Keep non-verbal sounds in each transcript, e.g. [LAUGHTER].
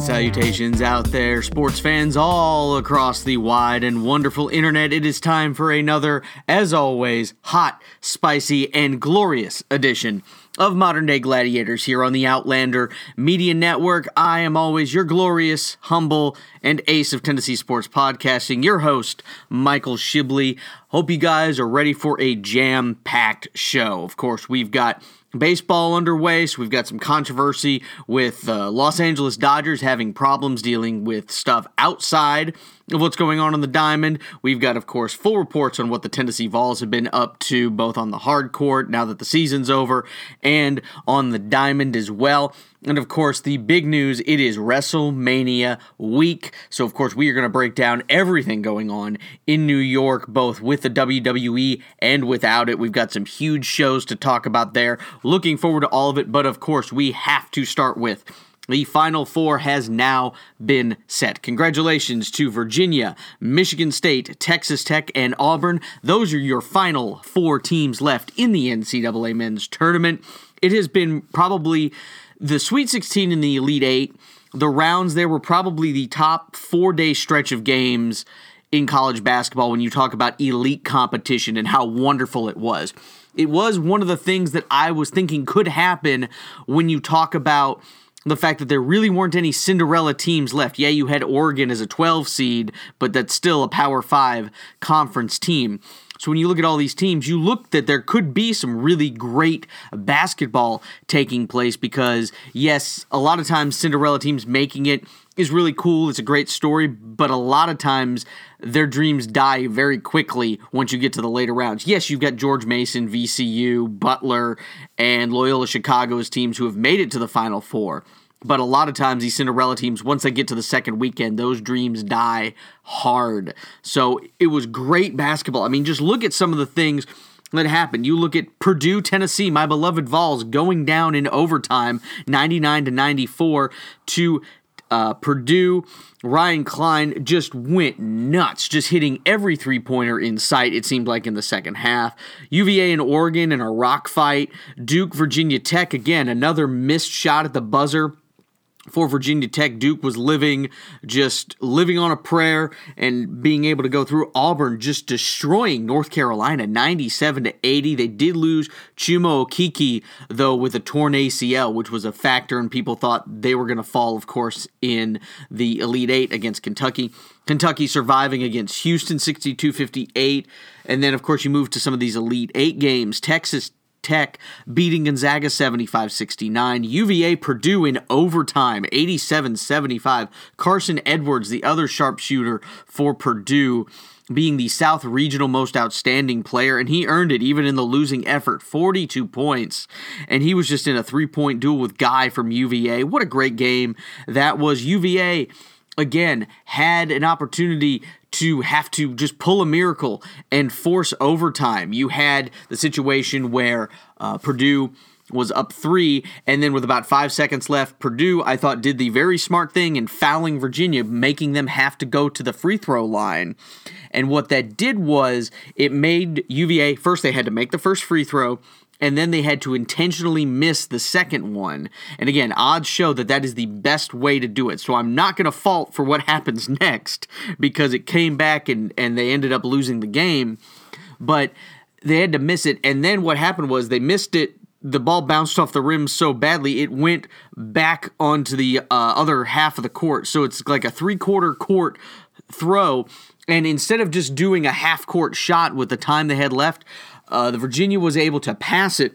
And salutations out there, sports fans all across the wide and wonderful internet. It is time for another, as always, hot, spicy, and glorious edition of Modern Day Gladiators here on the Outlander Media Network. I am always your glorious, humble, and ace of Tennessee sports podcasting, your host, Michael Shibley. Hope you guys are ready for a jam packed show. Of course, we've got baseball underway, so we've got some controversy with uh, Los Angeles Dodgers having problems dealing with stuff outside of what's going on on the diamond. We've got, of course, full reports on what the Tennessee Vols have been up to, both on the hard court now that the season's over, and on the diamond as well. And of course, the big news it is WrestleMania week. So, of course, we are going to break down everything going on in New York, both with the WWE and without it. We've got some huge shows to talk about there. Looking forward to all of it. But of course, we have to start with. The Final Four has now been set. Congratulations to Virginia, Michigan State, Texas Tech, and Auburn. Those are your final four teams left in the NCAA men's tournament. It has been probably the Sweet 16 and the Elite Eight, the rounds there were probably the top four day stretch of games in college basketball when you talk about elite competition and how wonderful it was. It was one of the things that I was thinking could happen when you talk about the fact that there really weren't any Cinderella teams left. Yeah, you had Oregon as a 12 seed, but that's still a Power 5 conference team. So when you look at all these teams, you look that there could be some really great basketball taking place because, yes, a lot of times Cinderella teams making it is really cool. It's a great story, but a lot of times their dreams die very quickly once you get to the later rounds. Yes, you've got George Mason, VCU, Butler, and Loyola Chicago as teams who have made it to the Final Four. But a lot of times, these Cinderella teams, once they get to the second weekend, those dreams die hard. So it was great basketball. I mean, just look at some of the things that happened. You look at Purdue, Tennessee, my beloved Vols going down in overtime, 99 to 94 to uh, Purdue, Ryan Cline just went nuts, just hitting every three pointer in sight, it seemed like in the second half. UVA and Oregon in a rock fight. Duke, Virginia Tech, again, another missed shot at the buzzer for Virginia Tech. Duke was living just living on a prayer and being able to go through Auburn just destroying North Carolina 97 to 80. They did lose Chuma Okeke though with a torn ACL, which was a factor and people thought they were going to fall of course in the Elite 8 against Kentucky. Kentucky surviving against Houston 62-58 and then of course you move to some of these Elite 8 games. Texas Tech beating Gonzaga 75 69. UVA Purdue in overtime 87 75. Carsen Edwards, the other sharpshooter for Purdue, being the South Regional most outstanding player, and he earned it even in the losing effort 42 points. And he was just in a three point duel with Guy from UVA. What a great game that was. UVA again had an opportunity to have to just pull a miracle and force overtime. You had the situation where uh, Purdue was up three, and then with about five seconds left, Purdue, I thought, did the very smart thing in fouling Virginia, making them have to go to the free throw line. And what that did was it made UVA, first, they had to make the first free throw and then they had to intentionally miss the second one. And again, odds show that that is the best way to do it. So I'm not going to fault for what [LAUGHS] happens next because it came back and, and they ended up losing the game. But they had to miss it. And then what happened was they missed it. The ball bounced off the rim so badly it went back onto the uh, other half of the court. So it's like a three quarter court throw. And instead of just doing a half court shot with the time they had left, uh, the Virginia was able to pass it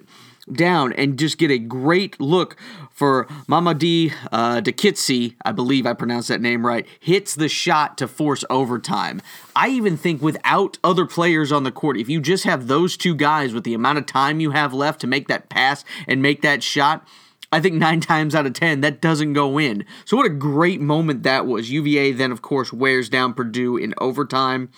down and just get a great look for Mamadi uh, Diakite, I believe I pronounced that name right, hits the shot to force overtime. I even think without other players on the court, if you just have those two guys with the amount of time you have left to make that pass and make that shot, I think nine [LAUGHS] times out of ten that doesn't go in. So what a great moment that was. UVA then of course wears down Purdue in overtime.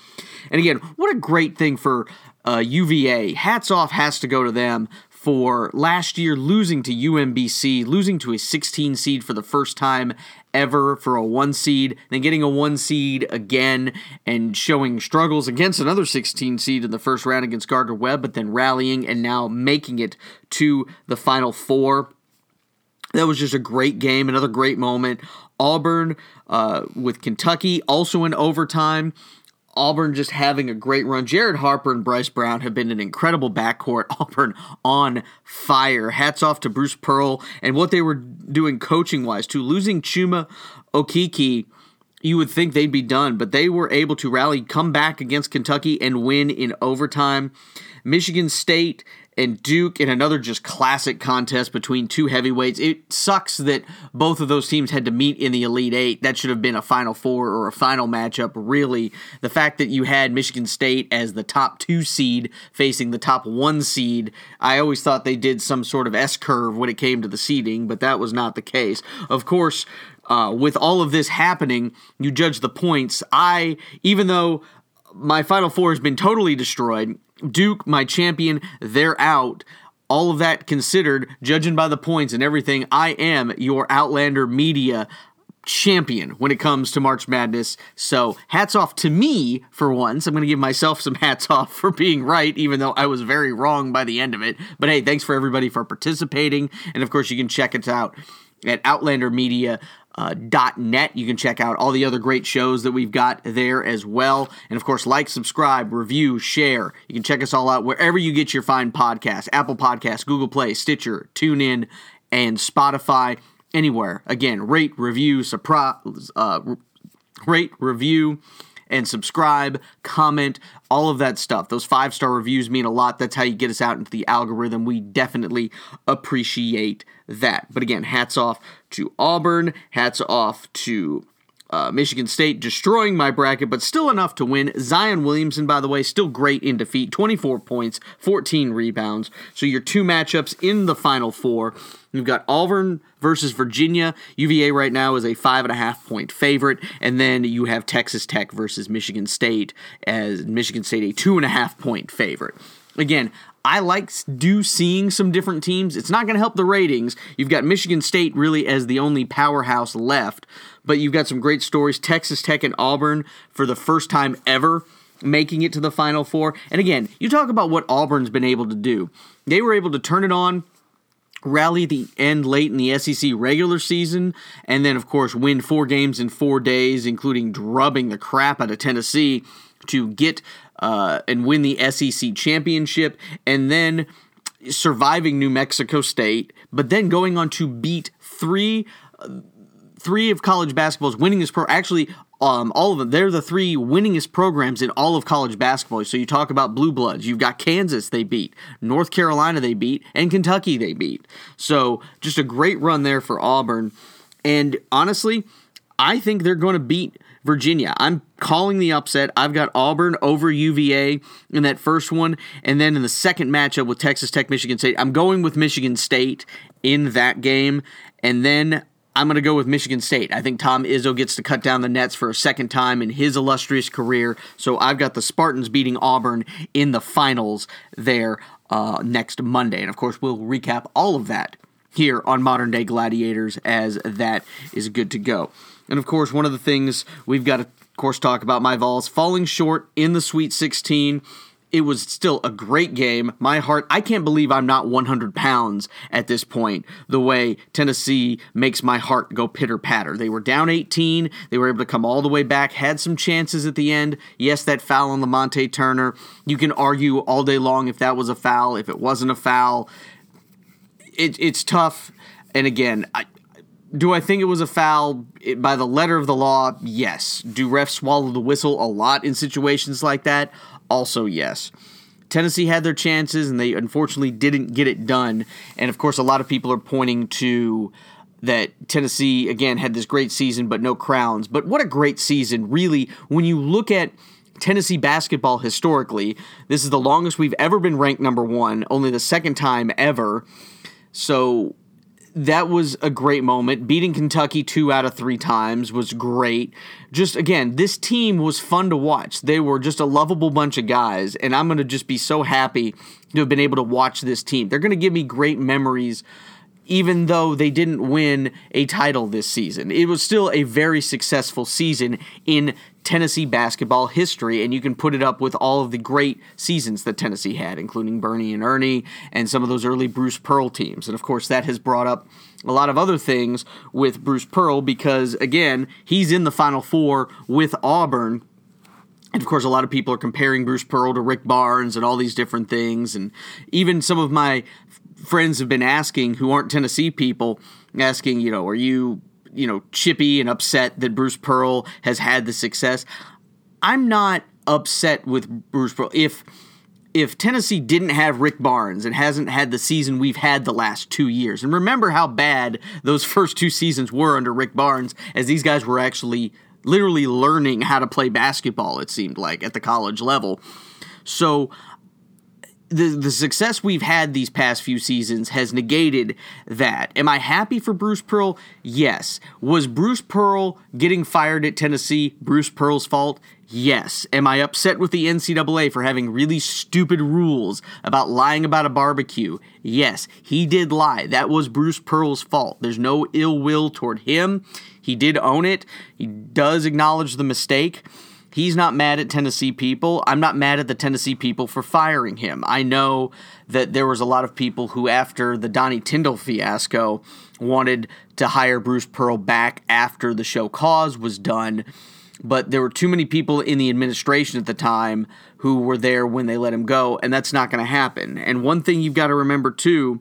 And again, what a great thing for uh, UVA. Hats off has to go to them for last year losing to UMBC, losing to a 16 seed for the first time ever for a one seed, then getting a one seed again and showing struggles against another 16 seed in the first round against Gardner Webb, but then rallying and now making it to the final four. That was just a great game, another great moment. Auburn uh, with Kentucky, also in overtime. Auburn just having a great run. Jared Harper and Bryce Brown have been an incredible backcourt. [LAUGHS] Auburn on fire. Hats off to Bruce Pearl and what they were doing coaching wise, too. Losing Chuma Okeke, you would think they'd be done, but they were able to rally, come back against Kentucky, and win in overtime. Michigan State and Duke in another just classic contest between two heavyweights. It sucks that both of those teams had to meet in the Elite Eight. That should have been a Final Four or a final matchup, really. The fact that you had Michigan State as the top two seed facing the top one seed, I always thought they did some sort of S curve when it came to the seeding, but that was not the case. Of course, uh, with all of this happening, you judge the points. I, even though my Final Four has been totally destroyed, Duke, my champion, they're out. All of that considered, judging by the points and everything, I am your Outlander Media champion when it comes to March Madness. So, hats off to me for once. I'm going to give myself some [LAUGHS] hats off for being right, even though I was very wrong by the end of it. But hey, thanks for everybody for participating. And of course, you can check it out at Outlander Media uh, .net. You can check out all the other great shows that we've got there as well. And of course, like, subscribe, review, share. You can check us all out wherever you get your fine podcasts Apple Podcasts, Google Play, Stitcher, TuneIn, and Spotify. Anywhere. Again, rate, review, surprise, uh, rate, review, and subscribe, comment, all of that stuff. Those five star reviews mean a lot. That's how you get us out into the algorithm. We definitely appreciate that. But again, hats off to Auburn, hats off to uh, Michigan State destroying my bracket, but still enough to win. Zion Williamson, by the way, still great in defeat 24 points, 14 rebounds. So your two matchups in the final four. You've got Auburn versus Virginia. UVA right now is a five and a half point favorite. And then you have Texas Tech versus Michigan State as Michigan State a two and a half point favorite. Again, I like do seeing some different teams. It's not going to help the ratings. You've got Michigan State really as the only powerhouse left, but you've got some great stories. Texas Tech and Auburn for the first time ever making it to the Final Four. And again, you talk about what Auburn's been able to do. They were able to turn it on, rally the end late in the SEC regular season, and then, of course, win four games in four days, including drubbing the crap out of Tennessee to get uh, and win the SEC championship, and then surviving New Mexico State, but then going on to beat three. Uh, three of college basketball's winningest pro actually um, all of them they're the three winningest programs in all of college basketball. So you talk about blue bloods. You've got kansas they beat north carolina they beat and kentucky they beat. So just a great run there for auburn. And honestly i think they're going to beat Virginia. I'm calling the upset. I've got Auburn over UVA in that first one. And then in the second matchup with Texas Tech, Michigan State, I'm going with Michigan State in that game. And then I'm going to go with Michigan State. I think Tom Izzo gets to cut down the nets for a second time in his illustrious career. So I've got the Spartans beating Auburn in the finals there uh, next Monday. And of course, we'll recap all of that here on Modern Day Gladiators as that is good to go. And of course, one of the things we've got to, of course, talk about my Vols falling short in the Sweet 16. It was still a great game. My heart, I can't believe I'm not 100 pounds at this point, the way Tennessee makes my heart go pitter patter. They were down 18. They were able to come all the way back, had some chances at the end. Yes, that foul on Lamonte Turner. You can argue all day long if that was a foul, if it wasn't a foul. It, it's tough. And again, I, do I think it was a foul by the letter of the law? Yes. Do refs swallow the whistle a lot in situations like that? Also, yes. Tennessee had their chances and they unfortunately didn't get it done. And of course, a lot of people are pointing to that Tennessee, again, had this great season, but no crowns. But what a great season, really, when you look at Tennessee basketball historically. This is the longest we've ever been ranked number one, only the second time ever. So that was a great moment. Beating Kentucky two out of three times was great. Just again, this team was fun to watch. They were just a lovable bunch of guys, and I'm going to just be so happy to have been able to watch this team. They're going to give me great memories even though they didn't win a title this season. It was still a very successful season in Tennessee basketball history, and you can put it up with all of the great seasons that Tennessee had, including Bernie and Ernie and some of those early Bruce Pearl teams. And of course, that has brought up a lot of other things with Bruce Pearl because, again, he's in the Final Four with Auburn. And of course, a lot of people are comparing Bruce Pearl to Rick Barnes and all these different things. And even some of my friends have been asking, who aren't Tennessee people, asking, you know, are you you know, chippy and upset that Bruce Pearl has had the success. I'm not upset with Bruce Pearl. If if Tennessee didn't have Rick Barnes and hasn't had the season we've had the last two years, and remember how bad those [LAUGHS] first two seasons were under Rick Barnes, as these guys were actually literally learning how to play basketball, it seemed like, at the college level. So the the success we've had these past few seasons has negated that. Am I happy for Bruce Pearl? Yes. Was Bruce Pearl getting fired at Tennessee Bruce Pearl's fault? Yes. Am I upset with the NCAA for having really stupid rules about lying about a barbecue? Yes. He did lie. That was Bruce Pearl's fault. There's no ill will toward him. He did own it. He does acknowledge the mistake. He's not mad at Tennessee people. I'm not mad at the Tennessee people for firing him. I know that there was a lot of people who, after the Donnie Tyndall fiasco, wanted to hire Bruce Pearl back after the show Cause was done. But there were too many people in the administration at the time who were there when they let him go, and that's not going to happen. And one thing you've got to remember too,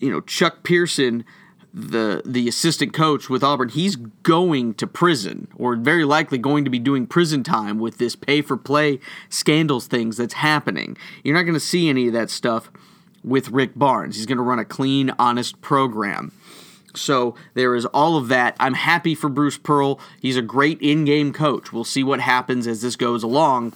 you know, Chuck Person the the assistant coach with Auburn, he's going to prison or very likely going to be doing prison time with this pay for play scandals things that's happening. You're not going to see any of that stuff with Rick Barnes. He's going to run a clean, honest program. So there is all of that. I'm happy for Bruce Pearl. He's a great in-game coach. We'll see what happens as this goes along.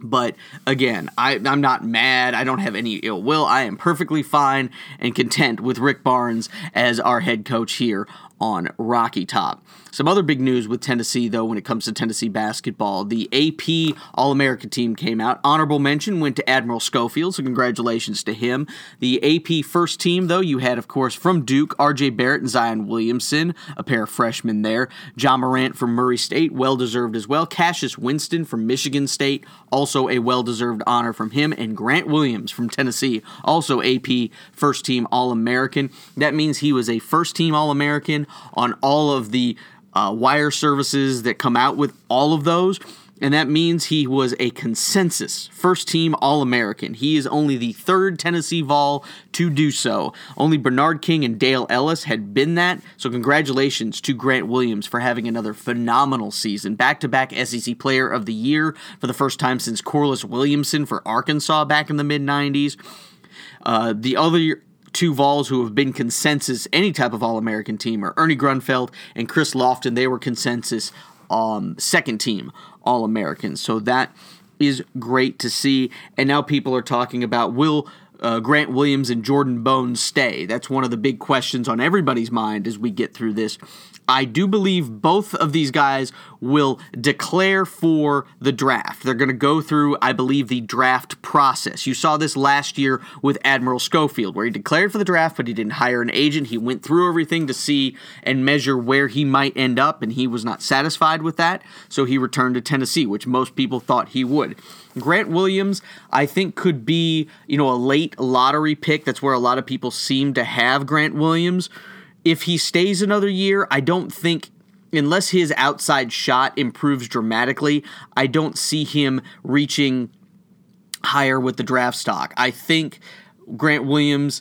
But again, I, am not mad. I don't have any ill will. I am perfectly fine and content with Rick Barnes as our head coach here on Rocky Top. Some other big news with Tennessee, though, when it comes to Tennessee basketball. The AP All America team came out. Honorable mention went to Admiral Schofield, so congratulations to him. The AP first team, though, you had, of course, from Duke, RJ Barrett and Zion Williamson, a pair of freshmen there. Ja Morant from Murray State, well deserved as well. Cassius Winston from Michigan State, also a well deserved honor from him. And Grant Williams from Tennessee, also AP first team All American. That means he was a first team All American on all of the uh, wire services that come out with all of those. And that means he was a consensus first team All American. He is only the third Tennessee Vol to do so. Only Bernard King and Dale Ellis had been that. So, congratulations to Grant Williams for having another phenomenal season. Back to back SEC Player of the Year for the first time since Corliss Williamson for Arkansas back in the mid 90s. Uh, the other two Vols who have been consensus any type of All American team are Ernie Grunfeld and Chris Lofton. They were consensus um, second team All Americans. So that is great to see. And now people are talking about will uh, Grant Williams and Jordan Bones stay? That's one of the big questions on everybody's mind as we get through this. I do believe both of these guys will declare for the draft. They're going to go through, I believe, the draft process. You saw this last year with Admiral Schofield, where he declared for the draft, but he didn't hire an agent. He went through everything to see and measure where he might end up, and he was not satisfied with that. So he returned to Tennessee, which most people thought he would. Grant Williams, I think, could be, you know, a late lottery pick. That's where a lot of people seem to have Grant Williams if he stays another year, I don't think unless his outside shot improves dramatically, I don't see him reaching higher with the draft stock. I think Grant Williams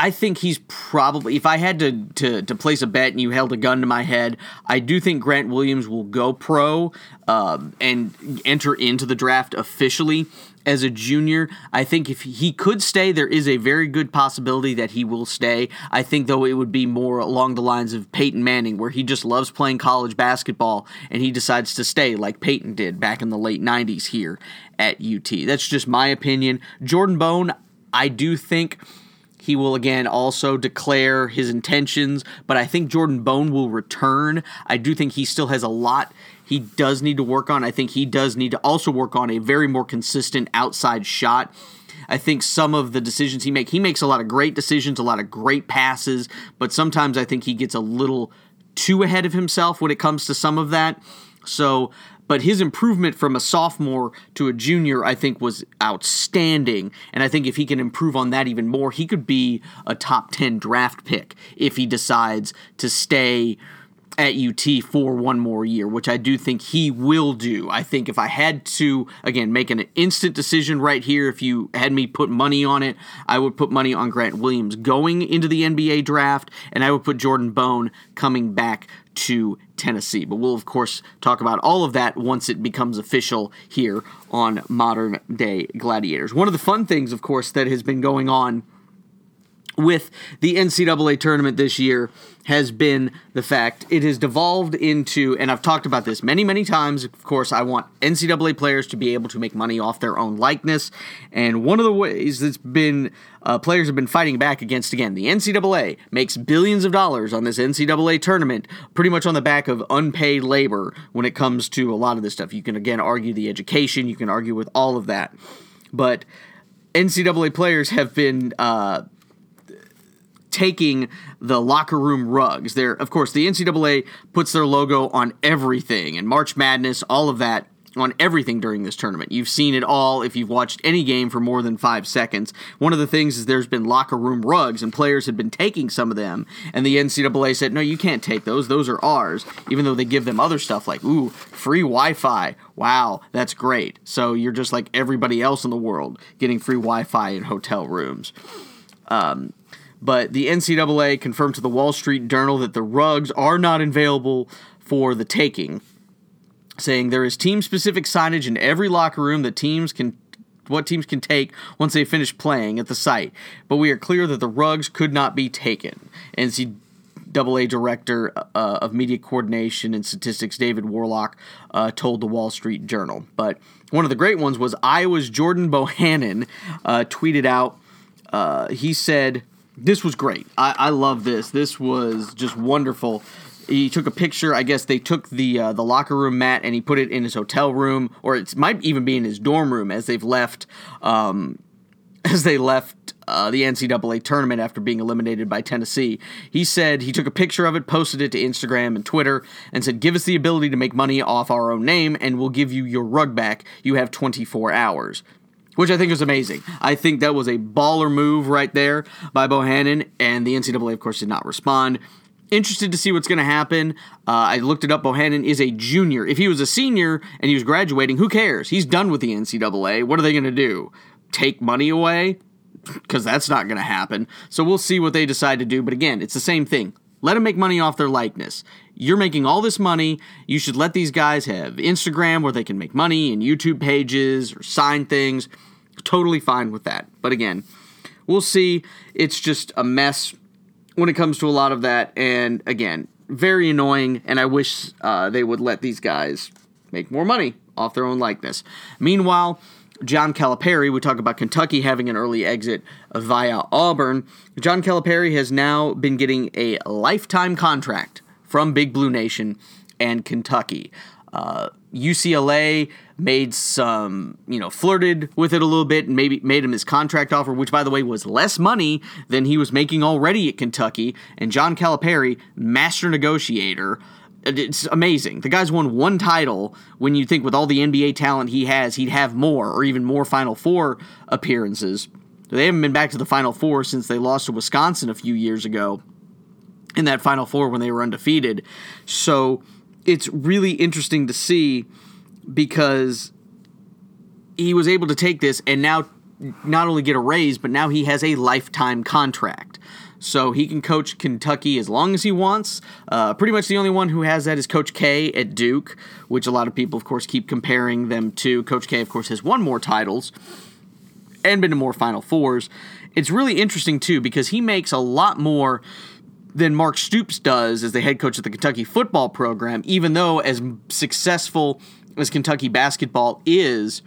I think he's probably if I had to, to to place a bet and you held a gun to my head, I do think Grant Williams will go pro um, and enter into the draft officially as a junior. I think if he could stay, there is a very good possibility that he will stay. I think, though, it would be more along the lines of Peyton Manning, where he just loves playing college basketball and he decides to stay like Peyton did back in the late 90s here at UT. That's just my opinion. Jordan Bone, I do think. He will again also declare his intentions, but I think Jordan Bone will return. I do think he still has a lot he does need to work on. I think he does need to also work on a very more consistent outside shot. I think some of the decisions he makes, he makes a lot of great decisions, a lot of great passes, but sometimes I think he gets a little too ahead of himself when it comes to some of that. So, but his improvement from a sophomore to a junior, I think, was outstanding. And I think if he can improve on that even more, he could be a top 10 draft pick if he decides to stay at UT for one more year, which I do think he will do. I think if I had to, again, make an instant decision right here, if you had me put money on it, I would put money on Grant Williams going into the NBA draft, and I would put Jordan Bone coming back to Tennessee. But we'll, of course, talk about all of that once it becomes official here on Modern Day Gladiators. One of the fun things, of course, that has been going on with the NCAA tournament this year has been the fact it has devolved into, and I've talked about this many, many times. Of course, I want NCAA players to be able to make money off their own likeness. And one of the ways that's been, uh, players have been fighting back against, again, the NCAA makes billions of dollars on this NCAA tournament, pretty much on the back of unpaid labor when it comes to a lot of this stuff. You can, again, argue the education, you can argue with all of that. But NCAA players have been, uh, taking the locker room rugs. There, of course, the NCAA puts their logo on everything, and March Madness, all of that on everything during this tournament. You've seen it all if you've watched any game for more than five seconds. One of the things is there's been locker room rugs, and players had been taking some of them, and the NCAA said, no, you can't take those. Those are ours, even though they give them other stuff like, ooh, free Wi Fi. Wow, that's great. So you're just like everybody else in the world getting free Wi Fi in hotel rooms. Um, but the NCAA confirmed to the Wall Street Journal that the rugs are not available for the taking, saying there is team specific signage in every locker room that teams can what teams can take once they finish playing at the site. But we are clear that the rugs could not be taken. NCAA director uh, of media coordination and statistics David Worlock uh, told the Wall Street Journal. But one of the great ones was Iowa's Jordan Bohannon uh, tweeted out. Uh, he said this was great. I, I love this. This was just wonderful. He took a picture. I guess they took the uh, the locker room mat and he put it in his hotel room, or it might even be in his dorm room as they've left. Um, [LAUGHS] as they left uh, the NCAA tournament after being eliminated by Tennessee. He said he took a picture of it, posted it to Instagram and Twitter, and said, Give us the ability to make money off our own name, and we'll give you your rug back. You have 24 hours which I think is amazing. I think that was a baller move right there by Bohannon, and the NCAA, of course, did not respond. Interested to see what's going to happen. Uh, I looked it up. Bohannon is a junior. If he was a senior and he was graduating, who cares? He's done with the NCAA. What are they going to do? Take money away? Because that's not going to happen. So we'll see what they decide to do. But again, it's the same thing. Let them make money off their likeness. You're making all this money. You should let these guys have Instagram where they can make money and YouTube pages or sign things. Totally fine with that. But again, we'll see. It's just a mess when it comes to a lot of that. And again, very annoying. And I wish uh, they would let these guys make more money off their own likeness. Meanwhile, John Calipari, we talk about Kentucky having an early exit via Auburn. John Calipari has now been getting a lifetime contract from Big Blue Nation and Kentucky. Uh, UCLA made some, you know, flirted with it a little bit and maybe made him his contract offer, which, by the way, was less money than he was making already at Kentucky. And John Calipari, master negotiator, it's amazing. The guy's won one title when you think with all the NBA talent he has, he'd have more or even more Final Four appearances. They haven't been back to the Final Four since they lost to Wisconsin a few years ago in that Final Four when they were undefeated. So it's really interesting to see because he was able to take this and now not only get a raise, but now he has a lifetime contract. So he can coach Kentucky as long as he wants. Uh, pretty much the only one who has that is Coach K at Duke, which a lot of people, of course, keep comparing them to. Coach K, of course, has won more titles and been to more Final Fours. It's really interesting, too, because he makes a lot more than Mark Stoops does as the head coach of the Kentucky football program, even though, as successful as Kentucky basketball is,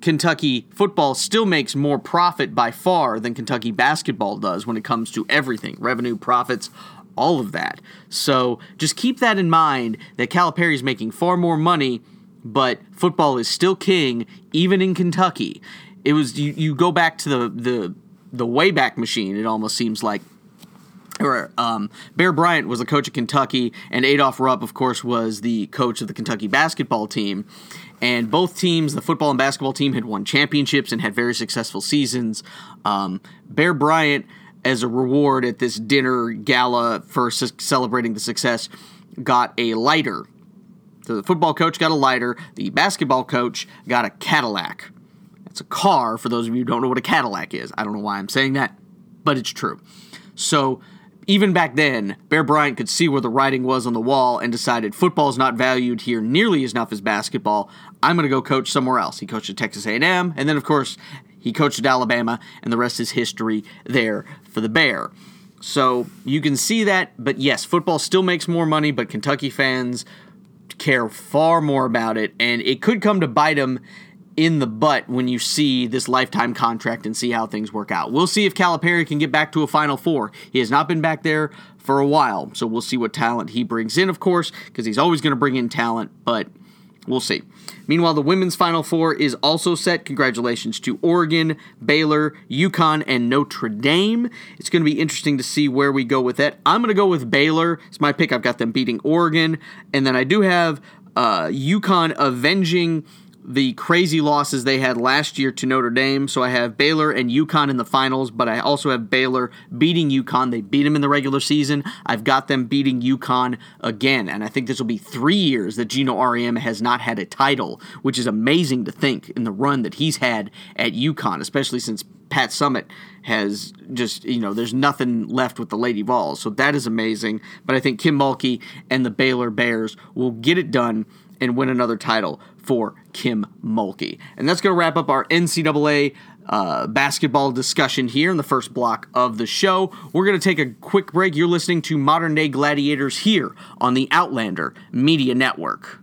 Kentucky football still makes more profit by far than Kentucky basketball does when it comes to everything revenue, profits, all of that. So just keep that in mind that Calipari is making far more money, but football is still king, even in Kentucky. It was you, you go back to the the the Wayback Machine. It almost seems like. Or um, Bear Bryant was the coach of Kentucky, and Adolph Rupp, of course, was the coach of the Kentucky basketball team. And both teams, the football and basketball team, had won championships and had very successful seasons. Um, Bear Bryant, as a reward at this dinner gala for celebrating the success, got a lighter. So The football coach got a lighter. The basketball coach got a Cadillac. It's a car, for those of you who don't know what a Cadillac is. I don't know why I'm saying that, but it's true. So even back then, Bear Bryant could see where the writing was on the wall and decided football is not valued here nearly as enough as basketball. I'm going to go coach somewhere else. He coached at Texas A&M, and then of course he coached at Alabama, and the rest is history there for the Bear. So you can see that, but yes, football still makes more money, but Kentucky fans care far more about it, and it could come to bite them in the butt when you see this lifetime contract and see how things work out. We'll see if Calipari can get back to a Final Four. He has not been back there for a while, so we'll see what talent he brings in, of course, because he's always going to bring in talent, but we'll see. Meanwhile, the women's Final Four is also set. Congratulations to Oregon, Baylor, UConn, and Notre Dame. It's going to be interesting to see where we go with that. I'm going to go with Baylor. It's my pick. I've got them beating Oregon. And then I do have uh, UConn avenging the crazy losses they had last year to Notre Dame. So I have Baylor and UConn in the finals, but I also have Baylor beating UConn. They beat them in the regular season. I've got them beating UConn again. And I think this will be three years that Geno Auriemma has not had a title, which is amazing to think in the run that he's had at UConn, especially since Pat Summitt has just, you know, there's nothing left with the Lady Vols. So that is amazing. But I think Kim Mulkey and the Baylor Bears will get it done and win another title for Kim Mulkey. And that's going to wrap up our NCAA uh, basketball discussion here in the first block of the show. We're going to take a quick break. You're listening to Modern Day Gladiators here on the Outlander Media Network.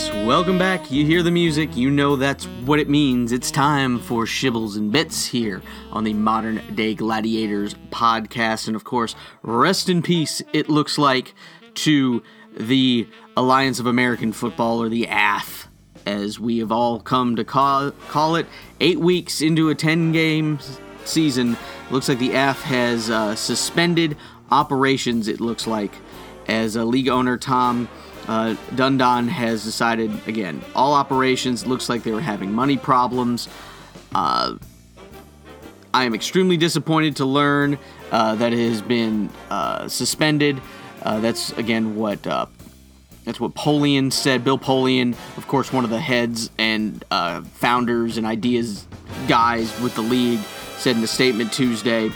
Yes. Welcome back. You hear the music. You know that's what it means. It's time for Shibbles and Bits here on the Modern Day Gladiators podcast. And of course, rest in peace, it looks like, to the Alliance of American Football, or the AAF, as we have all come to call, call it. Eight weeks into a 10 game season, looks like the AAF has uh, suspended operations, it looks like, as a league owner, Tom. Uh, Dundon has decided again, all operations looks like they were having money problems. Uh, I am extremely disappointed to learn uh, that it has been uh, suspended. Uh, that's again what uh, that's what Polian said. Bill Polian, of course, one of the heads and uh, founders and ideas guys with the league, said in a statement Tuesday.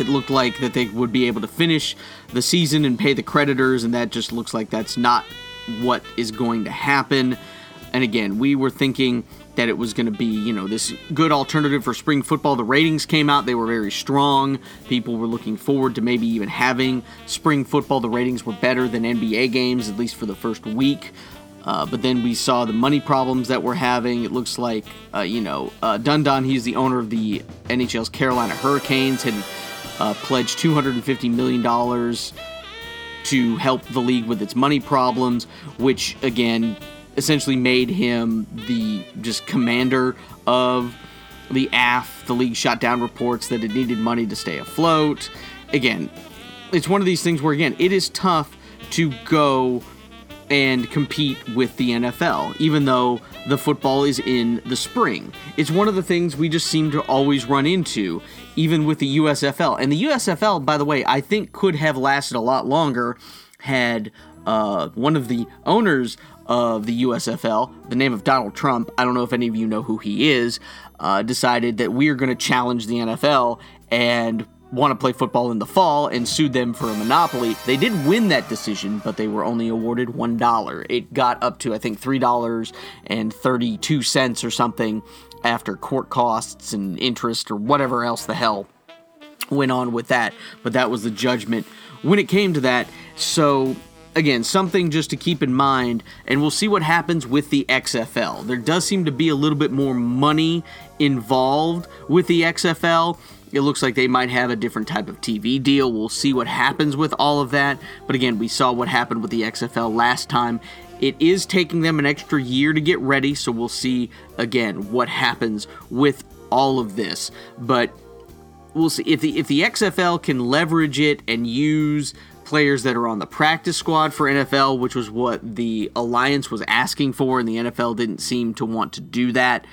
It looked like that they would be able to finish the season and pay the creditors, and that just looks like that's not what is going to happen. And again, we were thinking that it was going to be, you know, this good alternative for spring football. The ratings came out, they were very strong. People were looking forward to maybe even having spring football. The ratings were better than NBA games, at least for the first week. Uh, but then we saw the money problems that we're having. It looks like, uh, you know, uh, Dundon, he's the owner of the NHL's Carolina Hurricanes, had uh, pledged $250 million to help the league with its money problems, which again essentially made him the just commander of the AAF. The league shot down reports that it needed money to stay afloat. Again, it's one of these things where again it is tough to go and compete with the NFL, even though the football is in the spring. It's one of the things we just seem to always run into, even with the USFL. And the USFL, by the way, I think could have lasted a lot longer had uh, one of the owners of the USFL, the name of Donald Trump, I don't know if any of you know who he is, uh, decided that we are going to challenge the NFL and want to play football in the fall and sued them for a monopoly. They did win that decision, but they were only awarded $1. It got up to, I think, $3.32 or something after court costs and interest or whatever else the hell went on with that. But that was the judgment when it came to that. So again, something just to keep in mind, and we'll see what happens with the XFL. There does seem to be a little bit more money involved with the XFL. It looks like they might have a different type of TV deal. We'll see what happens with all of that. But again, we saw what happened with the XFL last time. It is taking them an extra year to get ready, so we'll see again what happens with all of this. But we'll see if the if the XFL can leverage it and use players that are on the practice squad for NFL, which was what the alliance was asking for, and the NFL didn't seem to want to do that.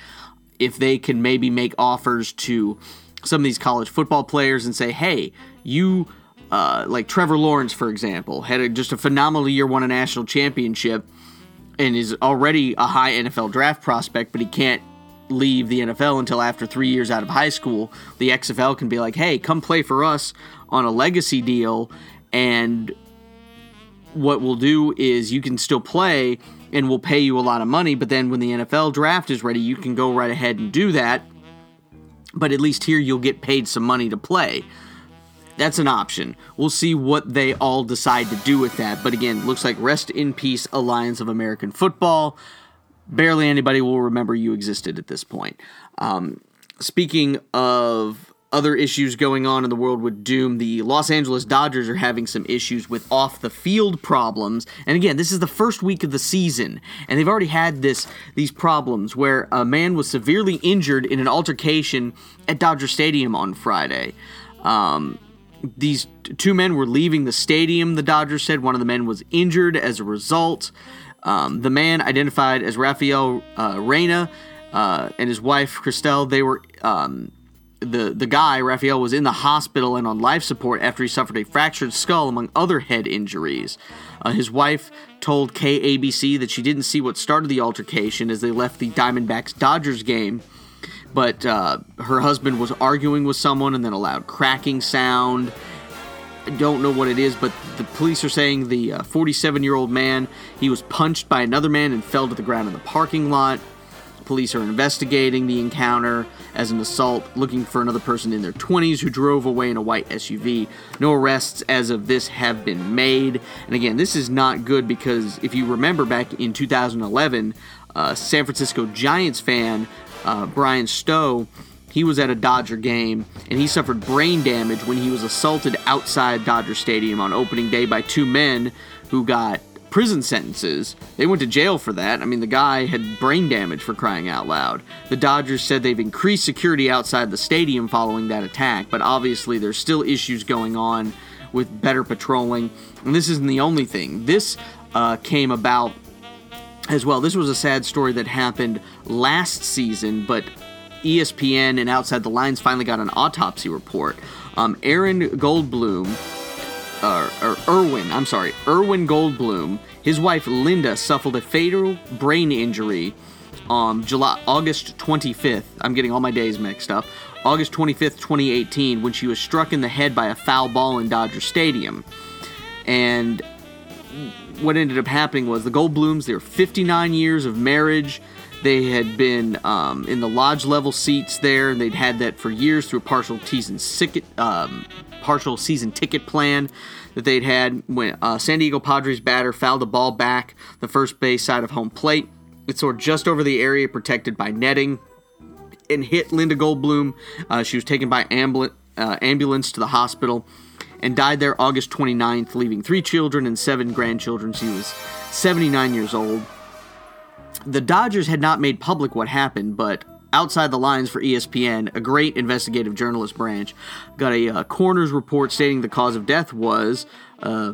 If they can maybe make offers to some of these college football players and say, hey, you, uh, like Trevor Lawrence, for example, had a, just a phenomenal year, won a national championship, and is already a high NFL draft prospect, but he can't leave the NFL until after three years out of high school. The XFL can be like, hey, come play for us on a legacy deal, and what we'll do is you can still play and we'll pay you a lot of money, but then when the NFL draft is ready, you can go right ahead and do that but at least here you'll get paid some money to play. That's an option. We'll see what they all decide to do with that. But again, looks like rest in peace, Alliance of American Football. Barely anybody will remember you existed at this point. Um, speaking of other issues going on in the world with Doom. The Los Angeles Dodgers are having some issues with off the field problems. And again, this is the first week of the season, and they've already had this these problems where a man was severely injured in an altercation at Dodger Stadium on Friday. Um, these two men were leaving the stadium, the Dodgers said. One of the men was injured as a result. Um, the man identified as Rafael uh, Reyna uh, and his wife, Christelle, they were um, the the guy Raphael was in the hospital and on life support after he suffered a fractured skull among other head injuries. Uh, his wife told KABC that she didn't see what started the altercation as they left the Diamondbacks Dodgers game, but uh, her husband was arguing with someone and then a loud cracking sound. I don't know what it is, but the police are saying the 47 uh, year old man he was punched by another man and fell to the ground in the parking lot. Police are investigating the encounter as an assault, looking for another person in their 20s who drove away in a white SUV. No arrests as of this have been made. And again, this is not good because if you remember back in 2011, uh, San Francisco Giants fan uh, Bryan Stow he was at a Dodger game and he suffered brain damage when he was assaulted outside Dodger Stadium on opening day by two men who got prison sentences. They went to jail for that. I mean, the guy had brain damage for crying out loud. The Dodgers said they've increased security outside the stadium following that attack, but obviously there's still issues going on with better patrolling. And this isn't the only thing. This uh, came about as well. This was a sad story that happened last season, but ESPN and Outside the Lines finally got an autopsy report. Um, Aaron Goldblum uh, or Erwin, I'm sorry, Erwin Goldblum, his wife Linda suffered a fatal brain injury on July August 25th. I'm getting all my days mixed up. August 25th, 2018, when she was struck in the head by a foul ball in Dodger Stadium. And what ended up happening was the Goldblums, they were 59 years of marriage. They had been um, in the lodge level seats there, and they'd had that for years through partial season, um, partial season ticket plan that they'd had when uh, San Diego Padres batter fouled the ball back the first base side of home plate. It soared just over the area protected by netting and hit Linda Goldblum. Uh, she was taken by ambul- uh, ambulance to the hospital and died there August 29th, leaving three children and seven grandchildren. She was 79 years old. The Dodgers had not made public what happened, but Outside the Lines for ESPN, a great investigative journalist branch, got a uh, coroner's report stating the cause of death was uh,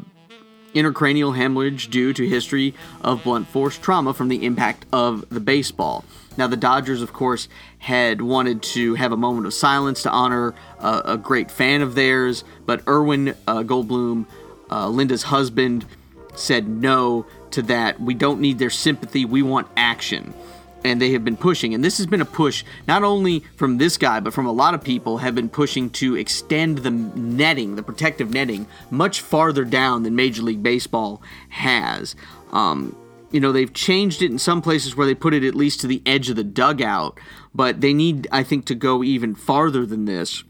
intracranial hemorrhage due to history of blunt force trauma from the impact of the baseball. Now, the Dodgers, of course, had wanted to have a moment of silence to honor uh, a great fan of theirs, but Erwin uh, Goldblum, uh, Linda's husband, said no to that. We don't need their sympathy, we want action. And they have been pushing. And this has been a push not only from this guy but from a lot of people have been pushing to extend the netting the protective netting much farther down than major league baseball has. Um, you know they've changed it in some places where they put it at least to the edge of the dugout but they need i think to go even farther than this.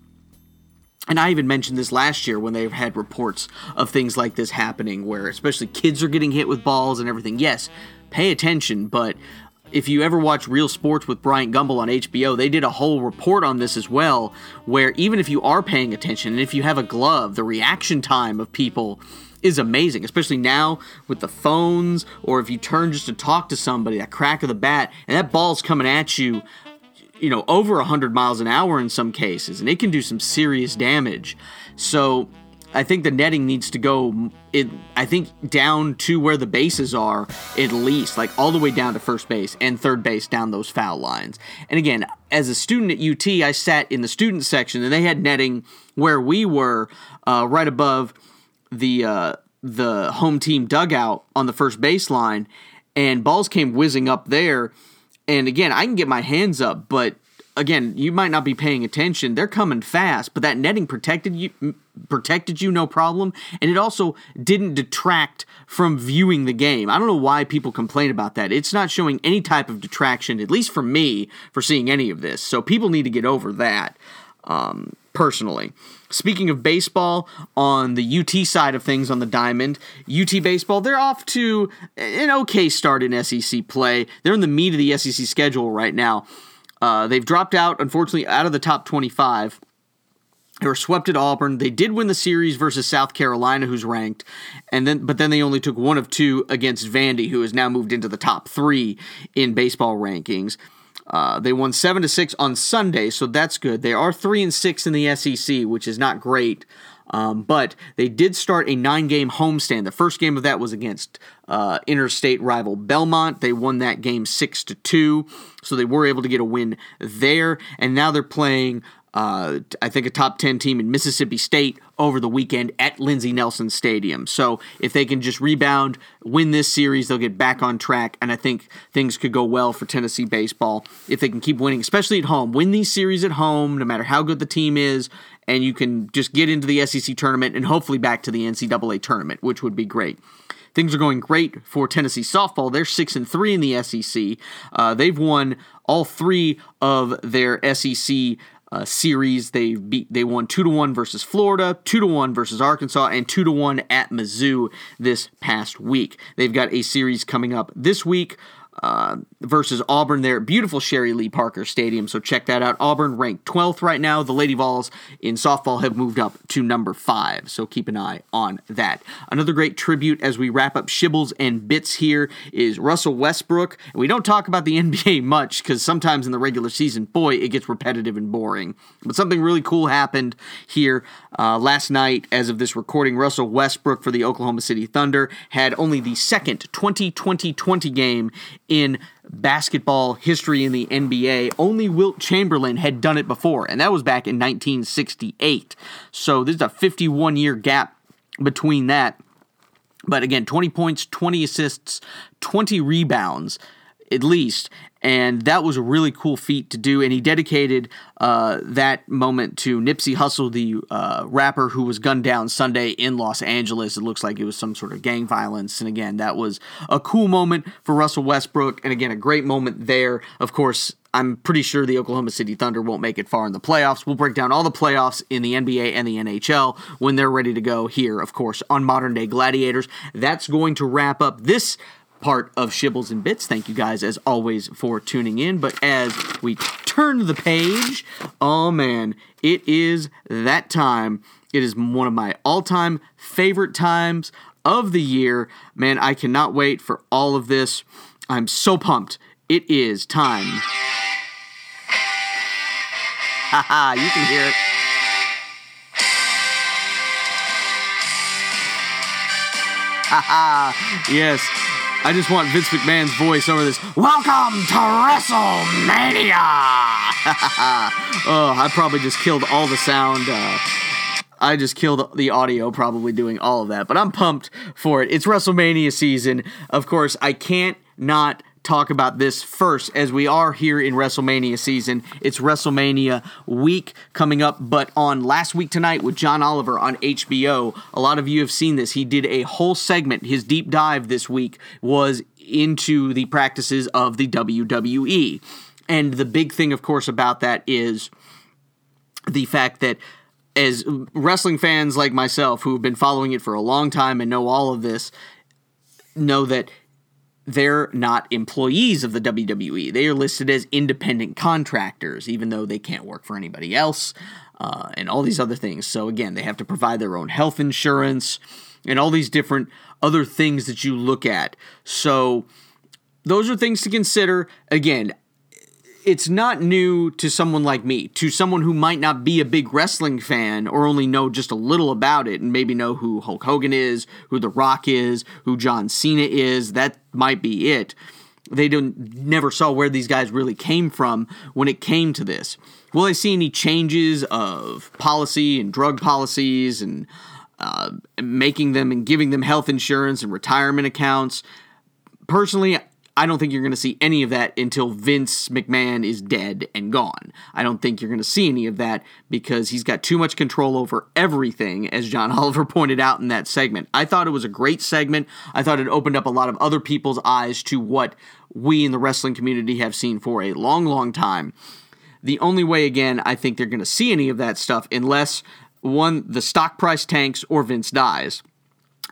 And I even mentioned this last year when they've had reports of things like this happening, where especially kids are getting hit with balls and everything. Yes, pay attention, but if you ever watch Real Sports with Bryant Gumbel on HBO, they did a whole report on this as well, where even if you are paying attention and if you have a glove, the reaction time of people is amazing, especially now with the phones or if you turn just to talk to somebody, that crack of the bat, and that ball's coming at you you know, over 100 miles an hour in some cases, and it can do some serious damage. So I think the netting needs to go, it, I think, down to where the bases are, at least, like all the way down to first base and third base down those foul lines. And again, as a student at UT, I sat in the student section, and they had netting where we were, uh, right above the uh, the home team dugout on the first baseline, and balls came whizzing up there and again, I can get my hands up, but again, you might not be paying attention. They're coming fast, but that netting protected you protected you no problem, and it also didn't detract from viewing the game. I don't know why people complain about that. It's not showing any type of detraction, at least for me, for seeing any of this. So people need to get over that. Um, personally. Speaking of baseball, on the UT side of things on the diamond, UT baseball, they're off to an okay start in SEC play. They're in the meat of the SEC schedule right now. Uh, they've dropped out, unfortunately, out of the top 25. They were swept at Auburn. They did win the series versus South Carolina, who's ranked, and then but then they only took one of two against Vandy, who has now moved into the top three in baseball rankings. Uh, they won seven to six on Sunday, so that's good. They are three and six in the SEC, which is not great. Um, but they did start a nine-game homestand. The first game of that was against uh, interstate rival Belmont. They won that game six to two, so they were able to get a win there. And now they're playing uh, I think a top 10 team in Mississippi State over the weekend at Lindsey Nelson Stadium. So if they can just rebound, win this series, they'll get back on track. And I think things could go well for Tennessee baseball if they can keep winning, especially at home. Win these series at home, no matter how good the team is, and you can just get into the SEC tournament and hopefully back to the NCAA tournament, which would be great. Things are going great for Tennessee softball. They're six and three in the SEC. Uh, they've won all three of their SEC uh, series. They beat they won two to one versus Florida, two to one versus Arkansas, and two to one at Mizzou this past week. They've got a series coming up this week uh, versus Auburn there beautiful Sherry Lee Parker Stadium. So check that out. Auburn ranked 12th right now. The Lady Vols in softball have moved up to number five. So keep an eye on that. Another great tribute as we wrap up Shibbles and Bits here is Russell Westbrook. And we don't talk about the [LAUGHS] NBA much because sometimes in the regular season, boy, it gets repetitive and boring. But something really cool happened here uh, last night. As of this recording, Russell Westbrook for the Oklahoma City Thunder had only the second 20 20 20 game in basketball history in the NBA. Only Wilt Chamberlain had done it before, and that was back in 1968. So there's a 51 year gap between that. But again, 20 points, 20 assists, 20 rebounds at least and that was a really cool feat to do. And he dedicated uh, that moment to Nipsey Hussle, the uh, rapper who was gunned down Sunday in Los Angeles. It looks like it was some sort of gang violence. And again, that was a cool moment for Russell Westbrook. And again, a great moment there. Of course, I'm pretty sure the Oklahoma City Thunder won't make it far in the playoffs. We'll break down all the playoffs in the NBA and the NHL when they're ready to go here, of course, on Modern Day Gladiators. That's going to wrap up this part of Shibbles and Bits. Thank you guys, as always, for tuning in. But as we turn the page, oh man, it is that time. It is one of my all time favorite times of the year. Man, I cannot wait for all of this. I'm so pumped. It is time. Haha, you can hear it. Haha, yes. I just want Vince McMahon's voice over this. Welcome to WrestleMania! [LAUGHS] oh, I probably just killed all the sound. Uh, I just killed the audio probably doing all of that, but I'm pumped for it. It's WrestleMania season. Of course, I can't not talk about this first as we are here in WrestleMania season. It's WrestleMania week coming up, but on last week tonight with John Oliver on HBO, a lot of you have seen this. He did a whole segment. His deep dive this week was into the practices of the WWE. And the big thing, of course, about that is the fact that as wrestling fans like myself who have been following it for a long time and know all of this know that they're not employees of the WWE. They are listed as independent contractors, even though they can't work for anybody else, uh, and all these other things. So, again, they have to provide their own health insurance and all these different other things that you look at. So, those are things to consider. Again, it's not new to someone like me, to someone who might not be a big wrestling fan or only know just a little about it and maybe know who Hulk Hogan is, who The Rock is, who John Cena is. That might be it. They don't never saw where these guys really came from when it came to this. Will I see any changes of policy and drug policies and uh, making them and giving them health insurance and retirement accounts? Personally, I don't think you're going to see any of that until Vince McMahon is dead and gone. I don't think you're going to see any of that because he's got too much control over everything, as John [LAUGHS] Oliver pointed out in that segment. I thought it was a great segment. I thought it opened up a lot of other people's eyes to what we in the wrestling community have seen for a long, long time. The only way, again, I think they're going to see any of that stuff unless one, the stock price tanks or Vince dies.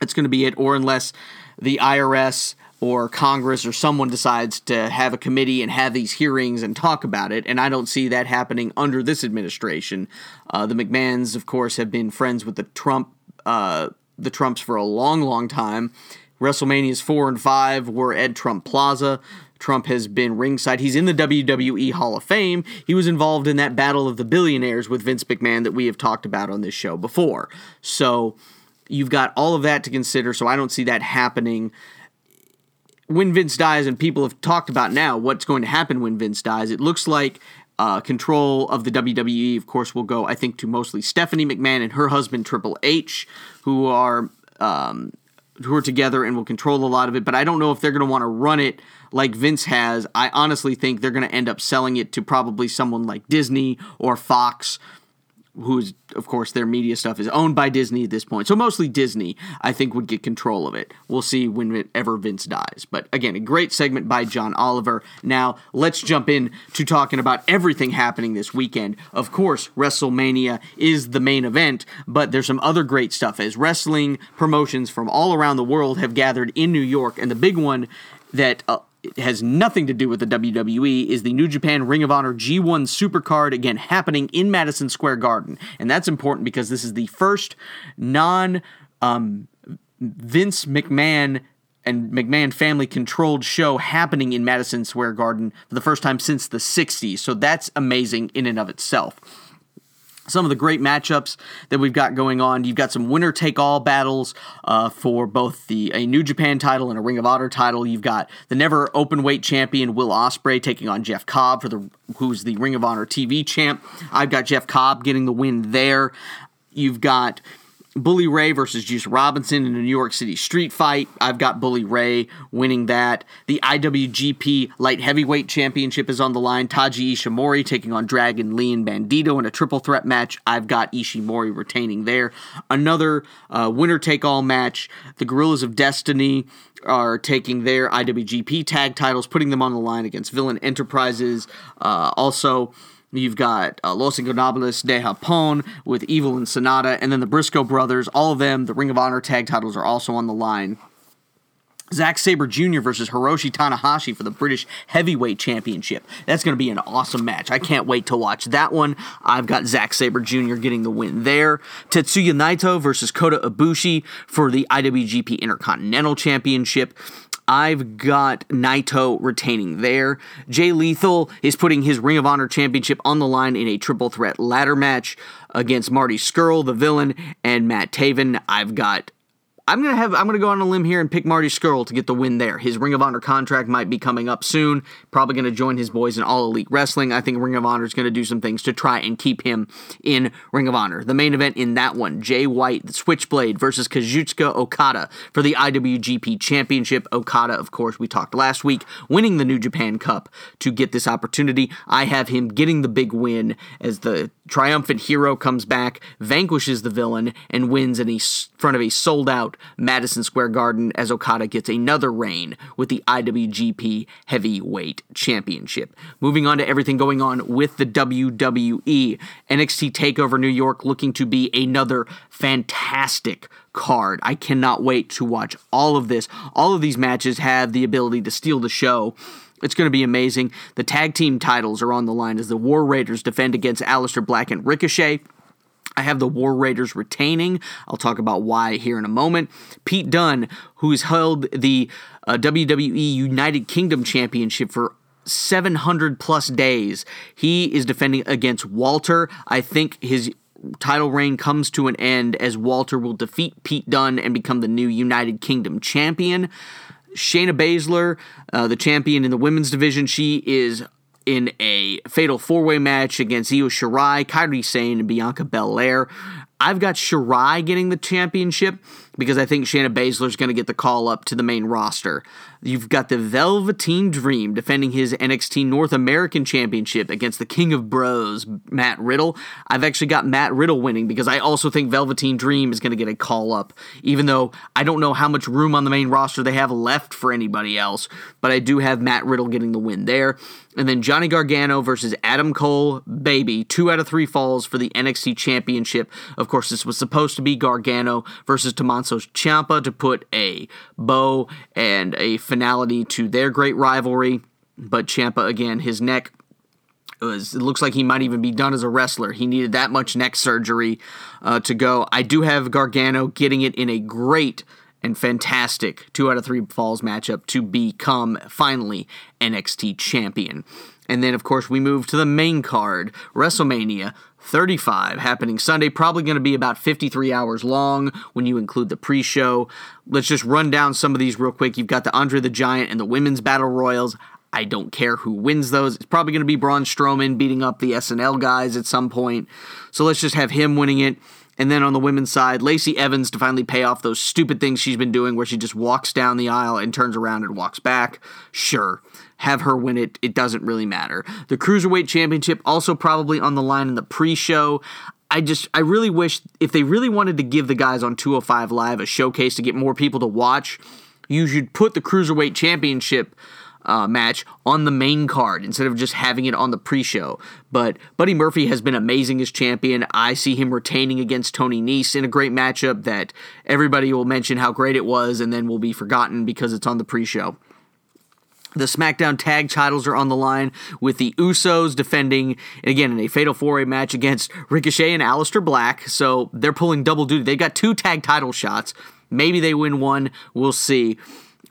It's going to be it, or unless the IRS or Congress or someone decides to have a committee and have these hearings and talk about it. And I don't see that happening under this administration. Uh, the McMahons, of course, have been friends with the Trump, uh, the Trumps for a long, long time. WrestleManias four and five were at Trump Plaza. Trump has been ringside. He's in the WWE Hall of Fame. He was involved in that battle of the billionaires with Vince McMahon that we have talked about on this show before. So you've got all of that to consider. So I don't see that happening when Vince dies, and people have talked about now what's going to happen when Vince dies, it looks like uh, control of the WWE, of course, will go, I think, to mostly Stephanie McMahon and her husband Triple H, who are um, who are together and will control a lot of it. But I don't know if they're going to want to run it like Vince has. I honestly think they're going to end up selling it to probably someone like Disney or Fox who's of course their media stuff is owned by Disney at this point. So mostly Disney, I think, would get control of it. We'll see when whenever Vince dies. But again, a great segment by John Oliver. Now let's jump in to talking about everything happening this weekend. Of course, WrestleMania is the main event, but there's some other great stuff as wrestling promotions from all around the world have gathered in New York, and the big one that uh, it has nothing to do with the WWE is the New Japan Ring of Honor G1 Supercard again happening in Madison Square Garden, and that's important because this is the first non um, Vince McMahon and McMahon family controlled show happening in Madison Square Garden for the first time since the 60s. So that's amazing in and of itself some of the great matchups that we've got going on. You've got some winner take all battles uh, for both the a New Japan title and a Ring of Honor title. You've got the never open weight champion Will Ospreay taking on Jeff Cobb for the who's the Ring of Honor TV champ. I've got Jeff Cobb getting the win there. You've got Bully Ray versus Juice Robinson in a New York City street fight. I've got Bully Ray winning that. The IWGP Light Heavyweight Championship is on the line. Taiji Ishimori taking on Dragon Lee and Bandito in a triple threat match. I've got Ishimori retaining there. Another uh, winner take all match. The Guerrillas of Destiny are taking their IWGP tag titles, putting them on the line against Villain Enterprises. Uh, also, You've got uh, Los Ingobernables de Japón with Evil and Sanada, and then the Briscoe brothers. All of them, the Ring of Honor tag titles are also on the line. Zack Sabre Jr. versus Hiroshi Tanahashi for the British Heavyweight Championship. That's going to be an awesome match. I can't wait to watch that one. I've got Zack Sabre Jr. getting the win there. Tetsuya Naito versus Kota Ibushi for the IWGP Intercontinental Championship. I've got Naito retaining there. Jay Lethal is putting his Ring of Honor Championship on the line in a triple threat ladder match against Marty Scurll, the villain, and Matt Taven. I've got I'm gonna have I'm gonna go on a limb here and pick Marty Scurll to get the win there. His Ring of Honor contract might be coming up soon. Probably gonna join his boys in All Elite Wrestling. I think Ring of Honor is gonna do some things to try and keep him in Ring of Honor. The main event in that one, Jay White, the Switchblade versus Kazuchika Okada for the IWGP Championship. Okada, of course, we talked last week, winning the New Japan Cup to get this opportunity. I have him getting the big win as the triumphant hero comes back, vanquishes the villain, and wins in front of a sold out Madison Square Garden as Okada gets another reign with the IWGP Heavyweight Championship. Moving on to everything going on with the WWE, NXT TakeOver New York looking to be another fantastic card. I cannot wait to watch all of this. All of these matches have the ability to steal the show. It's going to be amazing. The tag team titles are on the line as the War Raiders defend against Aleister Black and Ricochet. I have the War Raiders retaining. I'll talk about why here in a moment. Pete Dunne, who's held the uh, WWE United Kingdom Championship for 700 plus days, he is defending against Walter. I think his title reign comes to an end as Walter will defeat Pete Dunne and become the new United Kingdom champion. Shayna Baszler, uh, the champion in the women's division, she is in a fatal four way match against Io Shirai, Kairi Sane, and Bianca Belair. I've got Shirai getting the championship because I think Shayna Baszler is going to get the call up to the main roster. You've got the Velveteen Dream defending his NXT North American Championship against the King of Bros, Matt Riddle. I've actually got Matt Riddle winning because I also think Velveteen Dream is going to get a call up, even though I don't know how much room on the main roster they have left for anybody else. But I do have Matt Riddle getting the win there. And then Johnny Gargano versus Adam Cole, baby. Two out of three falls for the NXT Championship. Of course, this was supposed to be Gargano versus Tommaso Ciampa to put a bow and a finality to their great rivalry. But Ciampa, again, his neck was, it looks like he might even be done as a wrestler. He needed that much neck surgery uh, to go. I do have Gargano getting it in a great and fantastic two out of three falls matchup to become finally NXT champion. And then, of course, we move to the main card WrestleMania 35 happening Sunday. Probably going to be about 53 hours long when you include the pre show. Let's just run down some of these real quick. You've got the Andre the Giant and the Women's Battle Royals. I don't care who wins those. It's probably going to be Braun Strowman beating up the SNL guys at some point. So let's just have him winning it. And then on the women's side, Lacey Evans to finally pay off those stupid things she's been doing where she just walks down the aisle and turns around and walks back. Sure have her win it. It doesn't really matter. The Cruiserweight Championship also probably on the line in the pre show. I just, I really wish if they really wanted to give the guys on 205 Live a showcase to get more people to watch, you should put the Cruiserweight Championship uh, match on the main card instead of just having it on the pre-show. But Buddy Murphy has been amazing as champion. I see him retaining against Tony Nese in a great matchup that everybody will mention how great it was and then will be forgotten because it's on the pre-show. The SmackDown tag titles are on the line with the Usos defending, again, in a fatal four way match against Ricochet and Aleister Black. So they're pulling double duty. They've got two tag title shots. Maybe they win one. We'll see.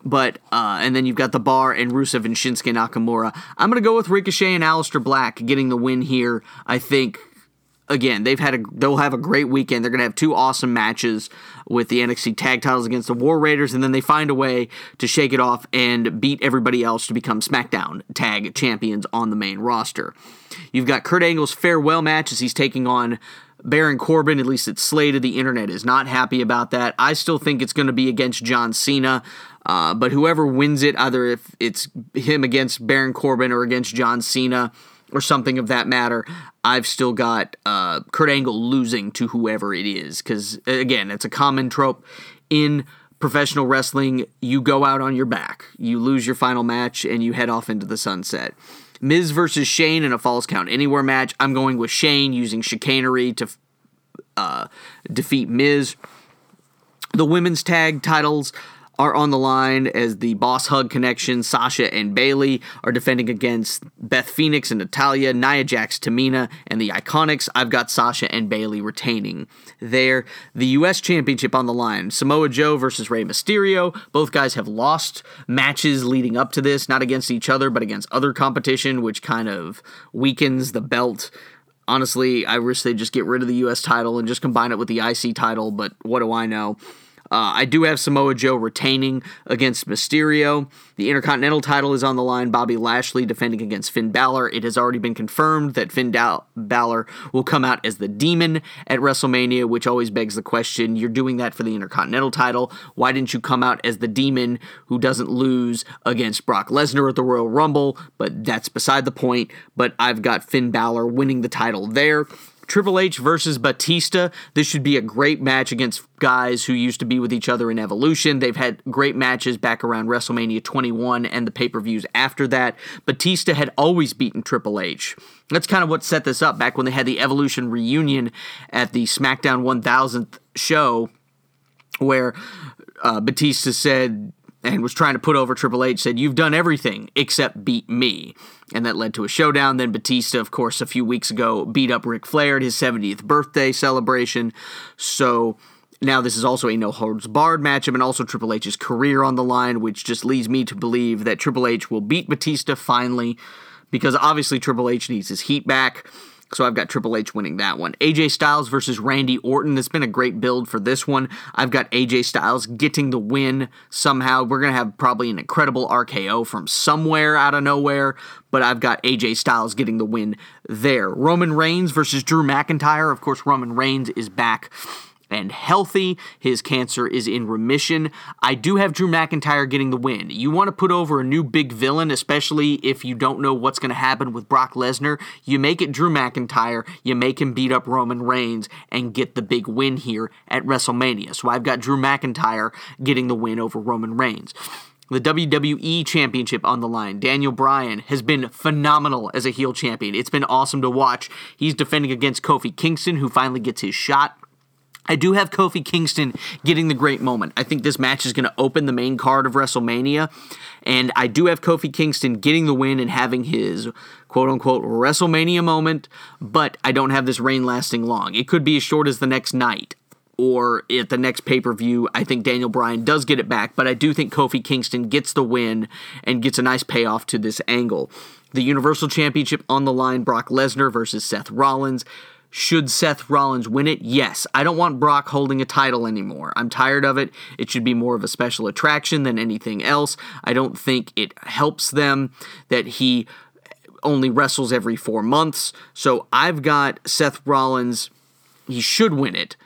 But, uh, and then you've got the Bar and Rusev and Shinsuke Nakamura. I'm going to go with Ricochet and Aleister Black getting the win here. I think again, they've had a they'll have a great weekend. They're going to have two awesome matches with the NXT tag titles against the War Raiders, and then they find a way to shake it off and beat everybody else to become SmackDown tag champions on the main roster. You've got Kurt Angle's farewell match as he's taking on Baron Corbin, at least it's slated. The internet is not happy about that. I still think it's going to be against John Cena. Uh, but whoever wins it, either if it's him against Baron Corbin or against John Cena, or something of that matter, I've still got uh, Kurt Angle losing to whoever it is. Because, again, it's a common trope in professional wrestling. You go out on your back, you lose your final match, and you head off into the sunset. Miz versus Shane in a Falls Count Anywhere match. I'm going with Shane using chicanery to uh, defeat Miz. The women's tag titles are on the line as the Boss Hug Connection, Sasha and Bayley, are defending against Beth Phoenix and Natalya, Nia Jax, Tamina, and the Iconics. I've got Sasha and Bayley retaining there. The U.S. Championship on the line, Samoa Joe versus Rey Mysterio. Both guys have lost matches leading up to this, not against each other, but against other competition, which kind of weakens the belt honestly, I wish they'd just get rid of the U.S. title and just combine it with the IC title, but what do I know? Uh, I do have Samoa Joe retaining against Mysterio. The Intercontinental title is on the line. Bobby Lashley defending against Finn Balor. It has already been confirmed that Finn Dal- Balor will come out as the demon at WrestleMania, which always begs the question you're doing that for the Intercontinental title. Why didn't you come out as the demon who doesn't lose against Brock Lesnar at the Royal Rumble? But that's beside the point. But I've got Finn Balor winning the title there. Triple H versus Batista. This should be a great match against guys who used to be with each other in Evolution. They've had great matches back around WrestleMania 21 and the pay per views after that. Batista had always beaten Triple H. That's kind of what set this up back when they had the Evolution reunion at the SmackDown 1000th show, where uh, Batista said, and was trying to put over Triple H, said, You've done everything except beat me. And that led to a showdown. Then Batista, of course, a few weeks ago beat up Ric Flair at his 70th birthday celebration. So now this is also a no holds barred matchup and also Triple H's career on the line, which just leads me to believe that Triple H will beat Batista finally because obviously Triple H needs his heat back. So I've got Triple H winning that one. AJ Styles versus Randy Orton. It's been a great build for this one. I've got AJ Styles getting the win somehow. We're going to have probably an incredible RKO from somewhere out of nowhere, but I've got AJ Styles getting the win there. Roman Reigns versus Drew McIntyre. Of course, Roman Reigns is back and healthy. His cancer is in remission. I do have Drew McIntyre getting the win. You want to put over a new big villain, especially if you don't know what's going to happen with Brock Lesnar. You make it Drew McIntyre, you make him beat up Roman Reigns and get the big win here at WrestleMania. So I've got Drew McIntyre getting the win over Roman Reigns the WWE Championship on the line. Daniel Bryan has been phenomenal as a heel champion. It's been awesome to watch. He's defending against Kofi Kingston, who finally gets his shot. I do have Kofi Kingston getting the great moment. I think this match is going to open the main card of WrestleMania. And I do have Kofi Kingston getting the win and having his quote unquote WrestleMania moment, but I don't have this reign lasting long. It could be as short as the next night or at the next pay per view. I think Daniel Bryan does get it back, but I do think Kofi Kingston gets the win and gets a nice payoff to this angle. The Universal Championship on the line Brock Lesnar versus Seth Rollins. Should Seth Rollins win it? Yes. I don't want Brock holding a title anymore. I'm tired of it. It should be more of a special attraction than anything else. I don't think it helps them that he only wrestles every four months. So I've got Seth Rollins. He should win it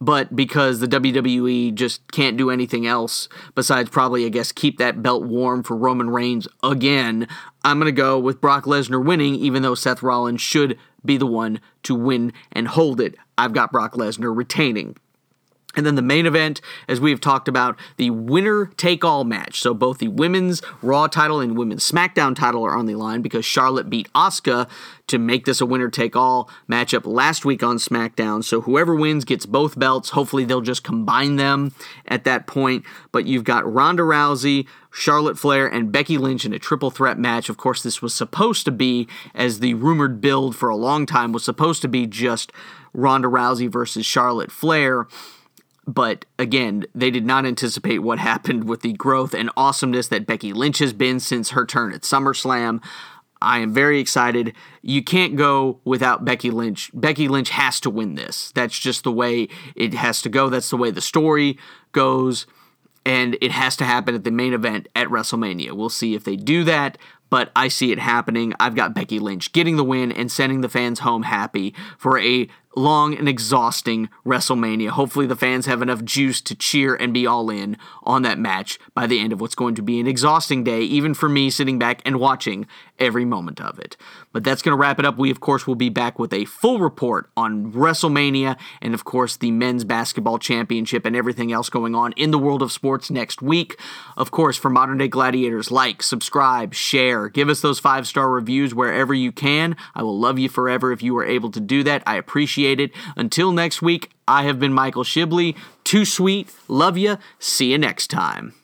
but because the WWE just can't do anything else besides probably, I guess, keep that belt warm for Roman Reigns again, I'm going to go with Brock Lesnar winning, even though Seth Rollins should be the one to win and hold it. I've got Brock Lesnar retaining. And then the main event, as we've talked about, the winner take all match. So both the women's Raw title and women's SmackDown title are on the line because Charlotte beat Asuka to make this a winner take all matchup last week on SmackDown. So whoever wins gets both belts. Hopefully they'll just combine them at that point. But you've got Ronda Rousey, Charlotte Flair, and Becky Lynch in a triple threat match. Of course, this was supposed to be, as the rumored build for a long time was supposed to be just Ronda Rousey versus Charlotte Flair. But again, they did not anticipate what happened with the growth and awesomeness that Becky Lynch has been since her turn at SummerSlam. I am very excited. You can't go without Becky Lynch. Becky Lynch has to win this. That's just the way it has to go. That's the way the story goes. And it has to happen at the main event at WrestleMania. We'll see if they do that, but I see it happening. I've got Becky Lynch getting the win and sending the fans home happy for a long and exhausting WrestleMania. Hopefully, the fans have enough juice to cheer and be all in on that match by the end of what's going to be an exhausting day, even for me sitting back and watching every moment of it. But that's going to wrap it up. We, of course, will be back with a full report on WrestleMania and, of course, the men's basketball championship and everything else going on in the world of sports next week. Of course, for Modern Day Gladiators, like, subscribe, share, give us those five star reviews wherever you can. I will love you forever if you are able to do that. I appreciate it. Until next week, I have been Michael Shibley. Too sweet. Love you. See you next time.